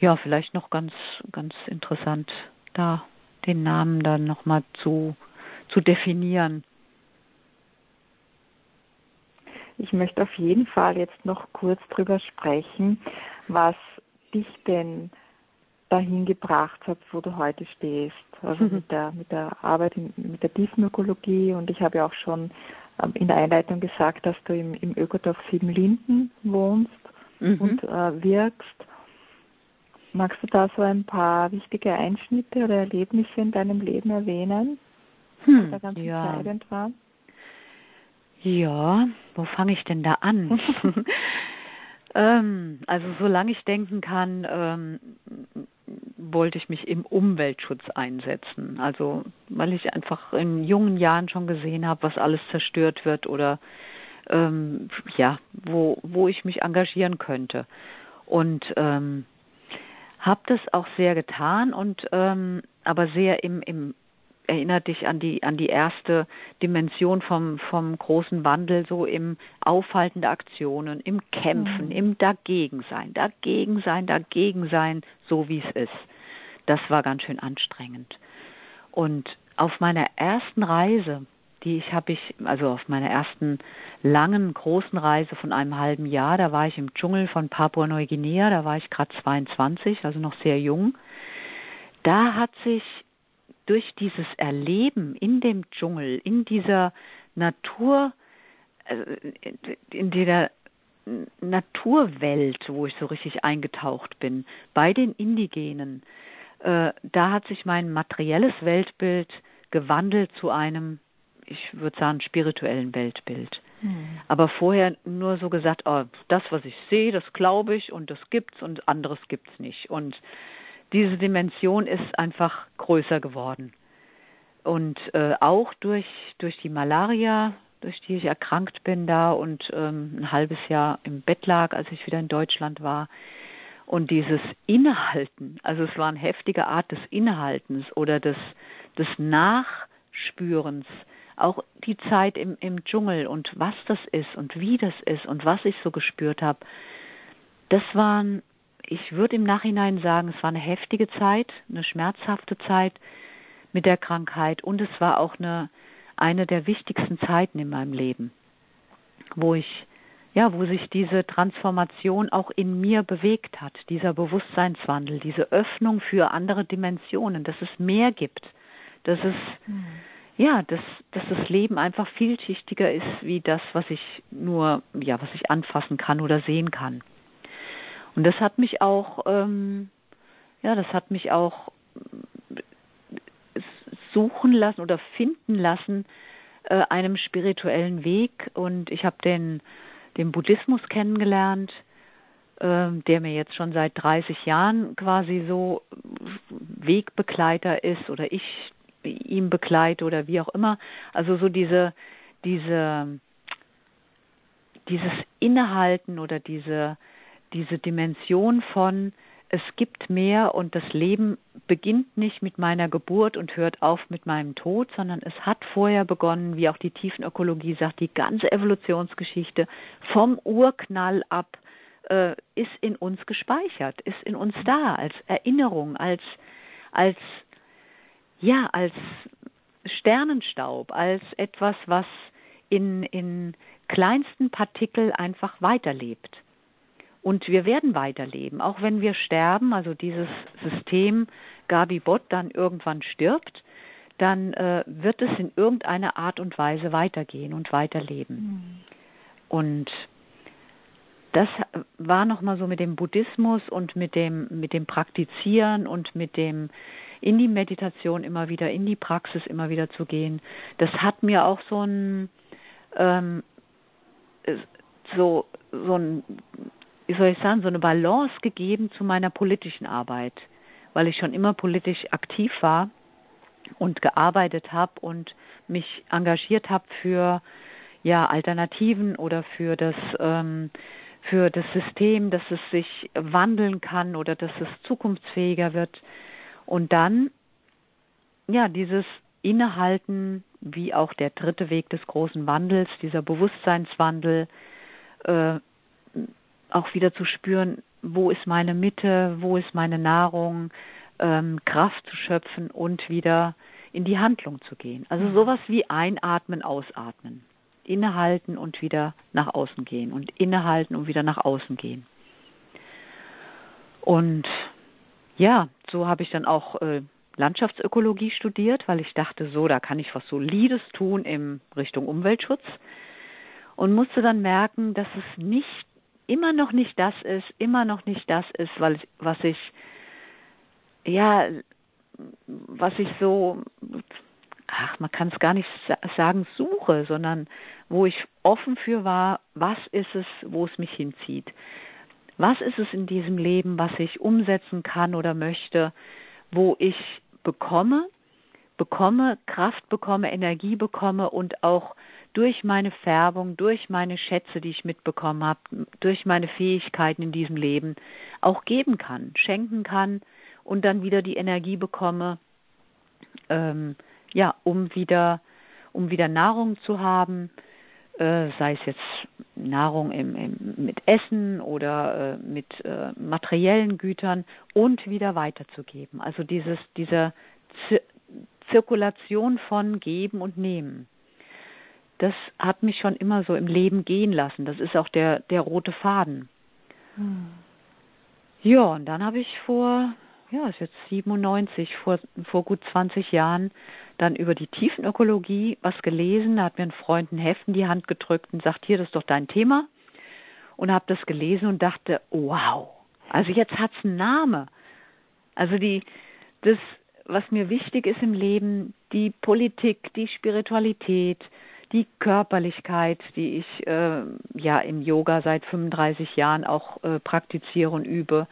ja, vielleicht noch ganz, ganz interessant, da den Namen dann nochmal zu zu definieren. Ich möchte auf jeden Fall jetzt noch kurz drüber sprechen, was dich denn dahin gebracht hat, wo du heute stehst. Also mhm. mit der mit der Arbeit in, mit der Tiefenökologie und ich habe ja auch schon ähm, in der Einleitung gesagt, dass du im, im Ökodorf Siebenlinden wohnst mhm. und äh, wirkst. Magst du da so ein paar wichtige Einschnitte oder Erlebnisse in deinem Leben erwähnen, hm, da ganz ja. entscheidend waren? Ja, wo fange ich denn da an? *laughs* ähm, also solange ich denken kann, ähm, wollte ich mich im Umweltschutz einsetzen. Also weil ich einfach in jungen Jahren schon gesehen habe, was alles zerstört wird oder ähm, ja, wo, wo ich mich engagieren könnte. Und ähm, habe das auch sehr getan und ähm, aber sehr im, im erinnert dich an die an die erste Dimension vom vom großen Wandel so im Aufhalten der Aktionen, im Kämpfen, mhm. im Dagegensein, Dagegensein, Dagegensein, so wie es ist. Das war ganz schön anstrengend. Und auf meiner ersten Reise, die ich habe ich also auf meiner ersten langen großen Reise von einem halben Jahr, da war ich im Dschungel von Papua Neuguinea, da war ich gerade 22, also noch sehr jung. Da hat sich durch dieses Erleben in dem Dschungel, in dieser Natur, äh, in dieser Naturwelt, wo ich so richtig eingetaucht bin, bei den Indigenen, äh, da hat sich mein materielles Weltbild gewandelt zu einem, ich würde sagen, spirituellen Weltbild. Hm. Aber vorher nur so gesagt, oh, das, was ich sehe, das glaube ich und das gibt's und anderes gibt's nicht. Und diese Dimension ist einfach größer geworden. Und äh, auch durch, durch die Malaria, durch die ich erkrankt bin da und ähm, ein halbes Jahr im Bett lag, als ich wieder in Deutschland war. Und dieses Innehalten, also es war eine heftige Art des Innehaltens oder des, des Nachspürens, auch die Zeit im, im Dschungel und was das ist und wie das ist und was ich so gespürt habe, das waren ich würde im Nachhinein sagen, es war eine heftige Zeit, eine schmerzhafte Zeit mit der Krankheit und es war auch eine, eine der wichtigsten Zeiten in meinem Leben, wo ich ja, wo sich diese Transformation auch in mir bewegt hat, dieser Bewusstseinswandel, diese Öffnung für andere Dimensionen, dass es mehr gibt, dass es mhm. ja, dass, dass das Leben einfach vielschichtiger ist wie das, was ich nur, ja, was ich anfassen kann oder sehen kann. Und das hat mich auch, ähm, ja, das hat mich auch suchen lassen oder finden lassen äh, einem spirituellen Weg. Und ich habe den, den Buddhismus kennengelernt, äh, der mir jetzt schon seit 30 Jahren quasi so Wegbegleiter ist oder ich ihm begleite oder wie auch immer. Also so diese, diese, dieses Innehalten oder diese, diese Dimension von es gibt mehr und das Leben beginnt nicht mit meiner Geburt und hört auf mit meinem Tod, sondern es hat vorher begonnen, wie auch die Tiefenökologie sagt, die ganze Evolutionsgeschichte vom Urknall ab äh, ist in uns gespeichert, ist in uns da als Erinnerung, als als ja als Sternenstaub, als etwas, was in in kleinsten Partikel einfach weiterlebt. Und wir werden weiterleben, auch wenn wir sterben, also dieses System Gabi Bot dann irgendwann stirbt, dann äh, wird es in irgendeiner Art und Weise weitergehen und weiterleben. Mhm. Und das war nochmal so mit dem Buddhismus und mit dem, mit dem Praktizieren und mit dem in die Meditation immer wieder, in die Praxis immer wieder zu gehen. Das hat mir auch so ein, ähm, so, so ein wie soll ich sagen, so eine Balance gegeben zu meiner politischen Arbeit, weil ich schon immer politisch aktiv war und gearbeitet habe und mich engagiert habe für ja Alternativen oder für das ähm, für das System, dass es sich wandeln kann oder dass es zukunftsfähiger wird. Und dann ja dieses Innehalten, wie auch der dritte Weg des großen Wandels, dieser Bewusstseinswandel, äh, auch wieder zu spüren, wo ist meine Mitte, wo ist meine Nahrung, ähm, Kraft zu schöpfen und wieder in die Handlung zu gehen. Also mhm. sowas wie einatmen, ausatmen. innehalten und wieder nach außen gehen und innehalten und wieder nach außen gehen. Und ja, so habe ich dann auch äh, Landschaftsökologie studiert, weil ich dachte, so, da kann ich was Solides tun in Richtung Umweltschutz und musste dann merken, dass es nicht immer noch nicht das ist, immer noch nicht das ist, weil was ich ja, was ich so ach, man kann es gar nicht sagen suche, sondern wo ich offen für war, was ist es, wo es mich hinzieht. Was ist es in diesem Leben, was ich umsetzen kann oder möchte, wo ich bekomme, bekomme, Kraft bekomme, Energie bekomme und auch durch meine Färbung, durch meine Schätze, die ich mitbekommen habe, durch meine Fähigkeiten in diesem Leben auch geben kann, schenken kann und dann wieder die Energie bekomme, ähm, ja, um wieder, um wieder Nahrung zu haben, äh, sei es jetzt Nahrung im, im, mit Essen oder äh, mit äh, materiellen Gütern und wieder weiterzugeben. Also dieses, diese Zir Zirkulation von Geben und Nehmen. Das hat mich schon immer so im Leben gehen lassen. Das ist auch der, der rote Faden. Hm. Ja, und dann habe ich vor ja, ist jetzt 97, vor, vor gut 20 Jahren, dann über die Tiefenökologie was gelesen. Da hat mir ein Freund ein Heft in die Hand gedrückt und sagt, hier, das ist doch dein Thema. Und habe das gelesen und dachte, wow, also jetzt hat es einen Namen. Also die, das, was mir wichtig ist im Leben, die Politik, die Spiritualität, die Körperlichkeit, die ich äh, ja im Yoga seit 35 Jahren auch äh, praktiziere und übe,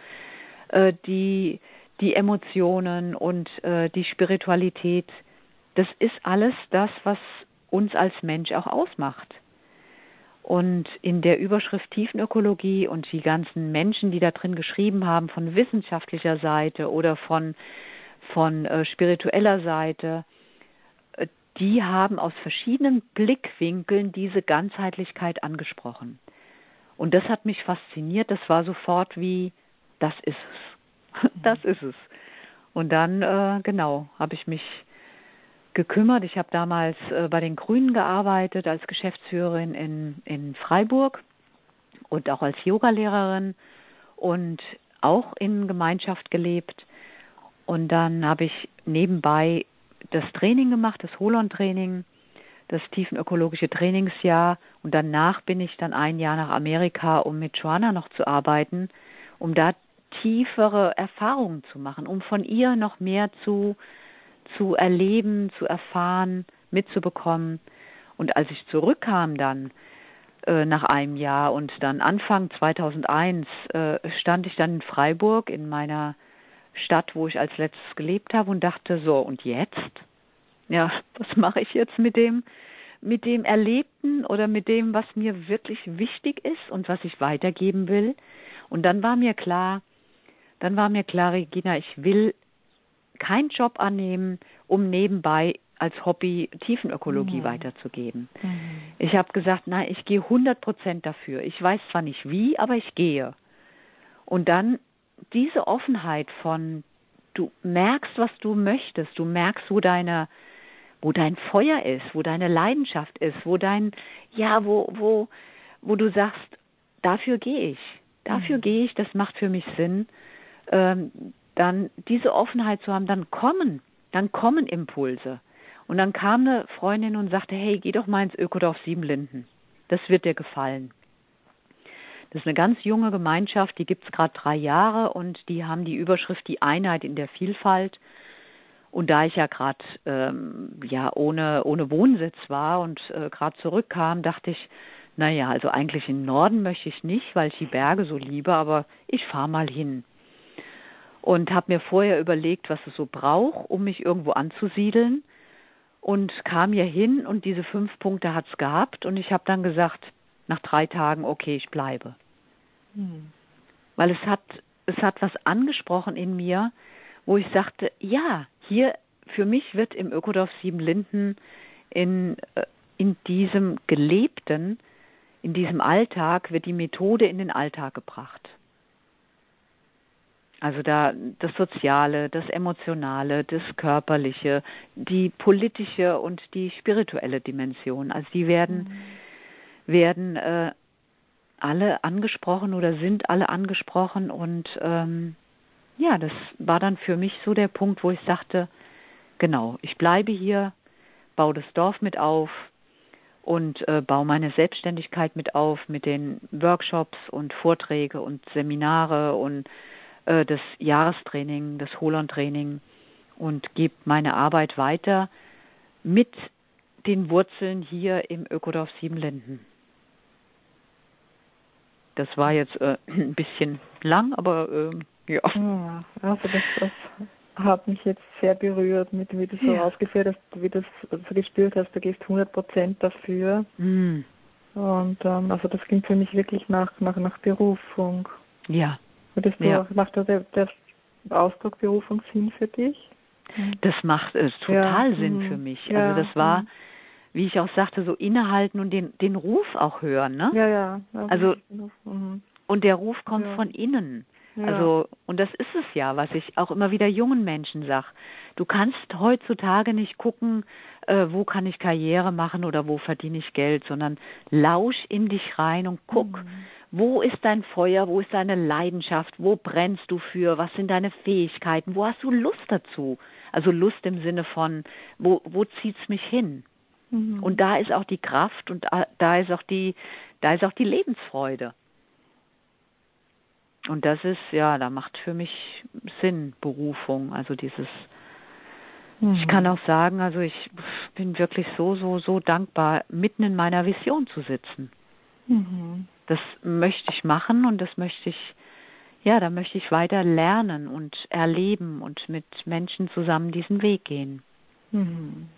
äh, die die Emotionen und äh, die Spiritualität, das ist alles das, was uns als Mensch auch ausmacht. Und in der Überschrift Tiefenökologie und die ganzen Menschen, die da drin geschrieben haben, von wissenschaftlicher Seite oder von, von äh, spiritueller Seite, die haben aus verschiedenen Blickwinkeln diese Ganzheitlichkeit angesprochen. Und das hat mich fasziniert. Das war sofort wie, das ist es. *laughs* Das ist es. Und dann, äh, genau, habe ich mich gekümmert. Ich habe damals äh, bei den Grünen gearbeitet als Geschäftsführerin in, in Freiburg und auch als Yogalehrerin und auch in Gemeinschaft gelebt. Und dann habe ich nebenbei das Training gemacht, das Holon-Training, das tiefenökologische Trainingsjahr. Und danach bin ich dann ein Jahr nach Amerika, um mit Joanna noch zu arbeiten, um da tiefere Erfahrungen zu machen, um von ihr noch mehr zu, zu erleben, zu erfahren, mitzubekommen. Und als ich zurückkam dann äh, nach einem Jahr und dann Anfang 2001 äh, stand ich dann in Freiburg in meiner Stadt, wo ich als letztes gelebt habe und dachte so und jetzt? Ja, *laughs* was mache ich jetzt mit dem mit dem Erlebten oder mit dem, was mir wirklich wichtig ist und was ich weitergeben will? Und dann war mir klar, dann war mir klar, Regina, ich will keinen Job annehmen, um nebenbei als Hobby Tiefenökologie mhm. weiterzugeben. Mhm. Ich habe gesagt, nein, ich gehe 100 Prozent dafür. Ich weiß zwar nicht wie, aber ich gehe. Und dann diese Offenheit von, du merkst, was du möchtest, du merkst, wo deine, wo dein Feuer ist, wo deine Leidenschaft ist, wo dein, ja, wo, wo, wo du sagst, dafür gehe ich, dafür mhm. gehe ich, das macht für mich Sinn ähm, dann diese Offenheit zu haben, dann kommen, dann kommen Impulse. Und dann kam eine Freundin und sagte, hey, geh doch mal ins Ökodorf Siebenlinden. Das wird dir gefallen. Das ist eine ganz junge Gemeinschaft, die gibt es gerade drei Jahre und die haben die Überschrift Die Einheit in der Vielfalt. Und da ich ja gerade ähm, ja, ohne, ohne Wohnsitz war und äh, gerade zurückkam, dachte ich, naja, also eigentlich in den Norden möchte ich nicht, weil ich die Berge so liebe, aber ich fahre mal hin und habe mir vorher überlegt, was es so braucht, um mich irgendwo anzusiedeln und kam hier hin und diese fünf Punkte hat es gehabt und ich habe dann gesagt, nach drei Tagen, okay, ich bleibe. Hm. Weil es hat, es hat was angesprochen in mir, wo ich sagte, ja, hier für mich wird im Ökodorf Siebenlinden in, äh, in diesem Gelebten, in diesem Alltag, wird die Methode in den Alltag gebracht. Also da das Soziale, das Emotionale, das Körperliche, die politische und die spirituelle Dimension. Also die werden, mhm. werden äh, alle angesprochen oder sind alle angesprochen und ähm, ja, das war dann für mich so der Punkt, wo ich sagte, genau, ich bleibe hier, baue das Dorf mit auf und äh, baue meine Selbstständigkeit mit auf mit den Workshops und Vorträge und Seminare und äh, das Jahrestraining, das Holon-Training und gebe meine Arbeit weiter mit den Wurzeln hier im Ökodorf Siebenlinden. Das war jetzt äh, *clears throat* ein bisschen lang, aber äh, ja. ja. Also das, das hat mich jetzt sehr berührt, mit wie du so ja. ausgeführt hast, wie du so gespürt hast, du gehst 100 Prozent dafür. Mm. Und ähm, also das klingt für mich wirklich nach, nach, nach Berufung. Ja. Würdest du, ja. Macht der, der Ausdruck Berufung Sinn für dich? Das macht es äh, total ja. Sinn mhm. für mich. Also das war, mhm. Wie ich auch sagte, so innehalten und den, den Ruf auch hören. Ne? Ja, ja. Also, mhm. und der Ruf kommt von innen. Ja. Also, und das ist es ja, was ich auch immer wieder jungen Menschen sage. Du kannst heutzutage nicht gucken, äh, wo kann ich Karriere machen oder wo verdiene ich Geld, sondern lausch in dich rein und guck, mhm. wo ist dein Feuer, wo ist deine Leidenschaft, wo brennst du für, was sind deine Fähigkeiten, wo hast du Lust dazu? Also Lust im Sinne von, wo, wo zieht's mich hin? Mhm. Und da ist auch die Kraft und da ist auch die, da ist auch die Lebensfreude. Und das ist, ja, da macht für mich Sinn, Berufung, also dieses, mhm. ich kann auch sagen, also ich bin wirklich so, so, so dankbar, mitten in meiner Vision zu sitzen. Mhm. Das möchte ich machen und das möchte ich, ja, da möchte ich weiter lernen und erleben und mit Menschen zusammen diesen Weg gehen. Mhm.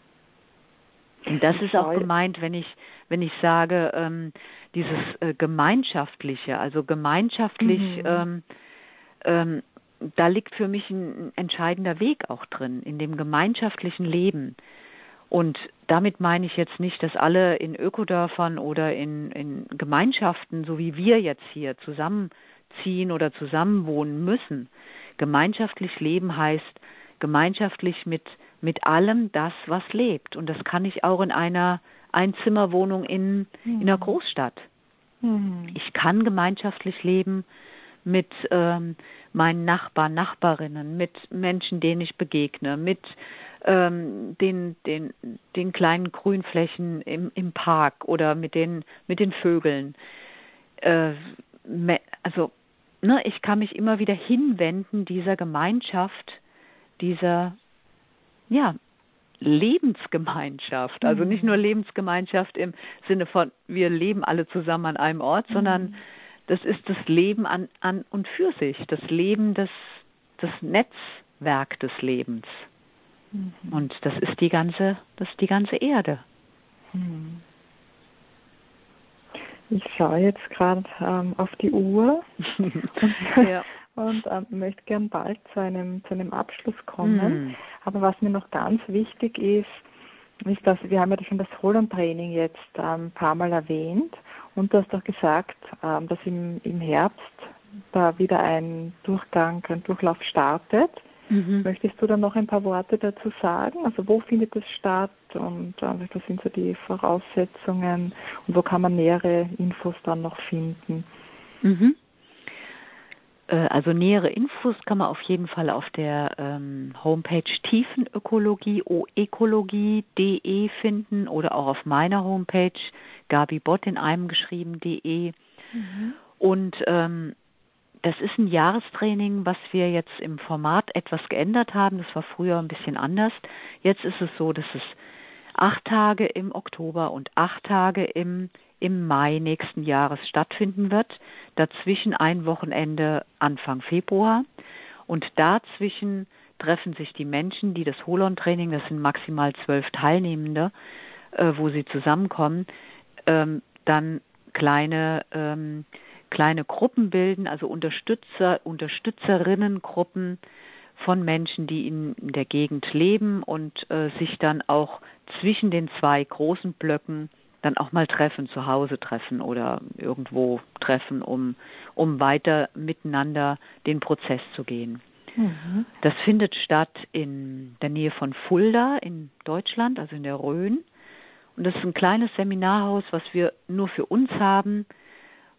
Und das ist auch gemeint, wenn ich, wenn ich sage, ähm, dieses äh, Gemeinschaftliche, also gemeinschaftlich, mhm. ähm, ähm, da liegt für mich ein, entscheidender Weg auch drin, in dem gemeinschaftlichen Leben. Und damit meine ich jetzt nicht, dass alle in Ökodörfern oder in, in Gemeinschaften, so wie wir jetzt hier, zusammenziehen oder zusammenwohnen müssen. Gemeinschaftlich leben heißt, gemeinschaftlich mit mit allem das, was lebt. Und das kann ich auch in einer Einzimmerwohnung in, mhm. in einer Großstadt. Mhm. Ich kann gemeinschaftlich leben mit ähm, meinen Nachbarn, Nachbarinnen, mit Menschen, denen ich begegne, mit ähm, den, den, den kleinen Grünflächen im, im Park oder mit den, mit den Vögeln. Äh, also, ne, ich kann mich immer wieder hinwenden dieser Gemeinschaft, dieser ja, Lebensgemeinschaft. Also nicht mhm. nur Lebensgemeinschaft im Sinne von, wir leben alle zusammen an einem Ort, sondern mhm. das ist das Leben an, an und für sich, das Leben des, das Netzwerk des Lebens. Mhm. Und das ist die ganze, das ist die ganze Erde. Ich schaue jetzt gerade ähm, auf die Uhr. *laughs* ja und ähm, möchte gern bald zu einem, zu einem Abschluss kommen. Mhm. Aber was mir noch ganz wichtig ist, ist, dass wir haben ja schon das Roland-Training jetzt ähm, ein paar Mal erwähnt und du hast doch gesagt, ähm, dass im, im Herbst da wieder ein Durchgang, ein Durchlauf startet. Mhm. Möchtest du da noch ein paar Worte dazu sagen? Also wo findet es statt und äh, was sind so die Voraussetzungen und wo kann man nähere Infos dann noch finden? Mhm. Äh, also nähere Infos kann man auf jeden Fall auf der ähm, Homepage Tiefenökologie, oekologie.de finden oder auch auf meiner Homepage gabibot in einem geschrieben.de. Mhm. Und ähm, das ist ein Jahrestraining, was wir jetzt im Format etwas geändert haben. Das war früher ein bisschen anders. Jetzt ist es so, dass es acht Tage im Oktober und acht Tage im im Mai nächsten Jahres stattfinden wird. Dazwischen ein Wochenende Anfang Februar. Und dazwischen treffen sich die Menschen, die das Holon-Training, das sind maximal zwölf Teilnehmende, äh, wo sie zusammenkommen, ähm, dann kleine, ähm, kleine Gruppen bilden, also Unterstützer, Unterstützerinnengruppen von Menschen, die in, der Gegend leben und äh, sich dann auch zwischen den zwei großen Blöcken dann auch mal treffen, zu Hause treffen oder irgendwo treffen, um, um weiter miteinander den Prozess zu gehen. Mhm. Das findet statt in der Nähe von Fulda in Deutschland, also in der Rhön. Und das ist ein kleines Seminarhaus, was wir nur für uns haben,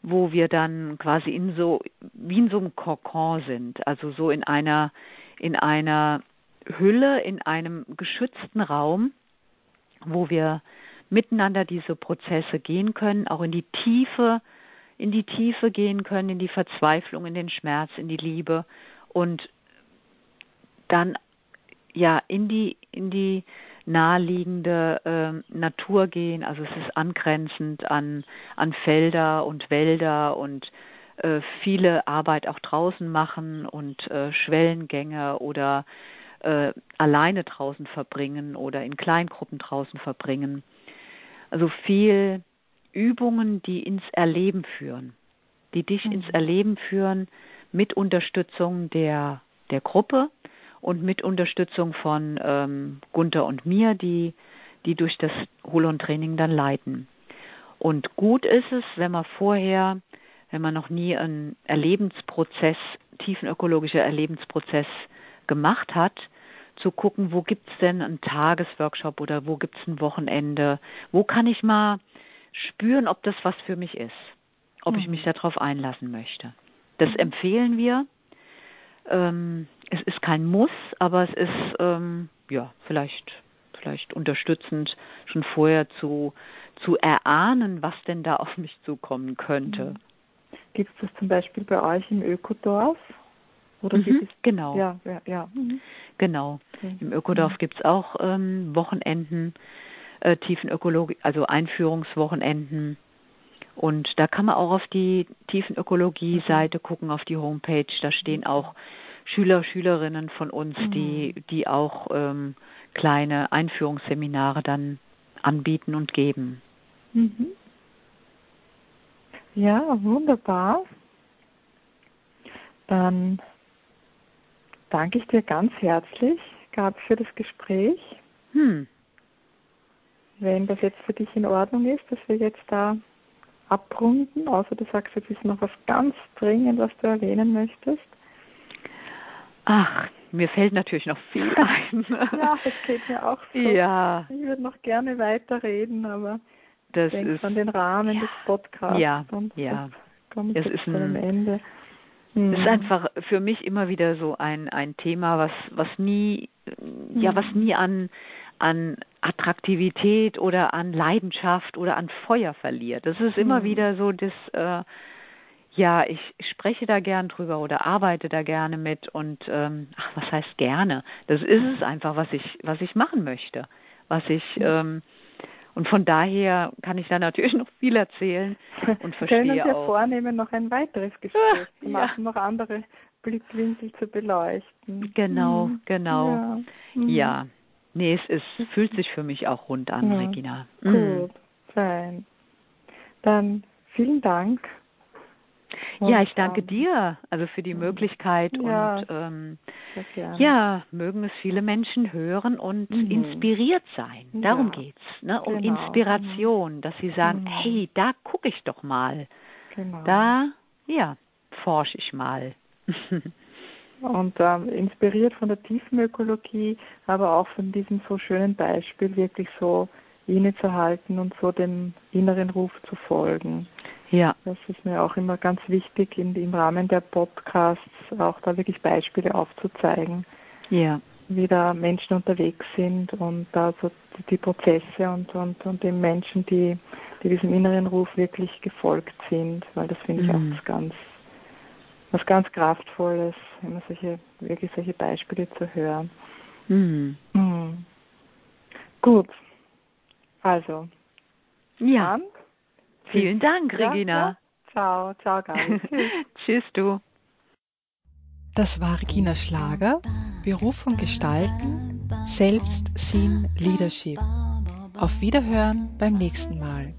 wo wir dann quasi in so, wie in so einem Kokon sind, also so in einer, in einer Hülle, in einem geschützten Raum, wo wir miteinander diese Prozesse gehen können, auch in die Tiefe, in die Tiefe gehen können, in die Verzweiflung, in den Schmerz, in die Liebe und dann ja in die in die naheliegende äh, Natur gehen. Also es ist angrenzend an an Felder und Wälder und äh, viele Arbeit auch draußen machen und äh, Schwellengänge oder äh, alleine draußen verbringen oder in Kleingruppen draußen verbringen. Also viel Übungen, die ins Erleben führen, die dich mhm. ins Erleben führen mit Unterstützung der, der Gruppe und mit Unterstützung von ähm, Gunther und mir, die, die durch das Holon-Training dann leiten. Und gut ist es, wenn man vorher, wenn man noch nie einen Erlebensprozess, tiefenökologischer Erlebensprozess gemacht hat, zu gucken, wo gibt es denn einen Tagesworkshop oder wo gibt es ein Wochenende, wo kann ich mal spüren, ob das was für mich ist, ob mhm. ich mich darauf einlassen möchte. Das mhm. empfehlen wir. Ähm, es ist kein Muss, aber es ist ähm, ja vielleicht vielleicht unterstützend schon vorher zu zu erahnen, was denn da auf mich zukommen könnte. Mhm. Gibt es das zum Beispiel bei euch im Ökodorf? Oder mhm, genau. Ja, ja, ja. Mhm. Genau. Okay. Im Ökodorf mhm. gibt es auch ähm, Wochenenden, äh, Tiefenökologie, also Einführungswochenenden. Und da kann man auch auf die Tiefenökologie-Seite gucken, auf die Homepage. Da stehen mhm. auch Schüler, Schülerinnen von uns, die, mhm. die auch ähm, kleine Einführungsseminare dann anbieten und geben. Mhm. Ja, wunderbar. Dann danke ich dir ganz herzlich, Gab, für das Gespräch. Hm. Wenn das jetzt für dich in Ordnung ist, dass wir jetzt da abrunden, außer du sagst, jetzt ist noch was ganz dringend, was du erwähnen möchtest. Ach, mir fällt natürlich noch viel *laughs* ein. ja, das geht mir auch so. Ja. Ich würde noch gerne weiterreden, aber das ich denke an den Rahmen ja. des Podcasts. Ja, ja. Komme ich es ist ein, Ende. Mhm. Das ist einfach für mich immer wieder so ein, ein Thema, was, was nie, mhm. ja, was nie an, an Attraktivität oder an Leidenschaft oder an Feuer verliert. Das ist immer mhm. wieder so das, äh, ja, ich spreche da gern drüber oder arbeite da gerne mit und ähm, ach, was heißt gerne? Das ist es einfach, was ich, was ich machen möchte, was ich ähm, und von daher kann ich da natürlich noch viel erzählen und verstehe Können wir auch. vornehmen, noch ein weiteres *laughs* Gespräch zu machen, ja. noch andere Blickwinkel zu beleuchten. Genau, mhm. genau. Ja. Mhm. ja. Nee, es ist, fühlt sich für mich auch rund an, ja. Regina. Mhm. Gut, fein. Dann vielen Dank ja, ich danke dir also für die Möglichkeit ja, und ähm, ja, mögen es viele Menschen hören und mhm. inspiriert sein. Darum ja, geht's, ne? um genau. Inspiration, dass sie sagen, mhm. hey, da gucke ich doch mal. Genau. Da, ja, forsche ich mal. *laughs* und ähm, inspiriert von der Tiefenökologie, aber auch von diesem so schönen Beispiel, wirklich so innezuhalten und so dem inneren Ruf zu folgen. Ja. Das ist mir auch immer ganz wichtig, in, im Rahmen der Podcasts auch da wirklich Beispiele aufzuzeigen. Ja. Wie da Menschen unterwegs sind und da so die Prozesse und, und, und den Menschen, die, die diesem inneren Ruf wirklich gefolgt sind, weil das finde ich mhm. auch was ganz, was ganz Kraftvolles, immer solche, wirklich solche Beispiele zu hören. Mhm. Mhm. Gut. Also. Ja. Dann Vielen Dank, Regina. Ja, Ciao, ciao, Gabi. *laughs* Tschüss, du. Das war Regina Schlager, Berufung gestalten, Selbst, Sinn, Leadership. Auf Wiederhören beim nächsten Mal.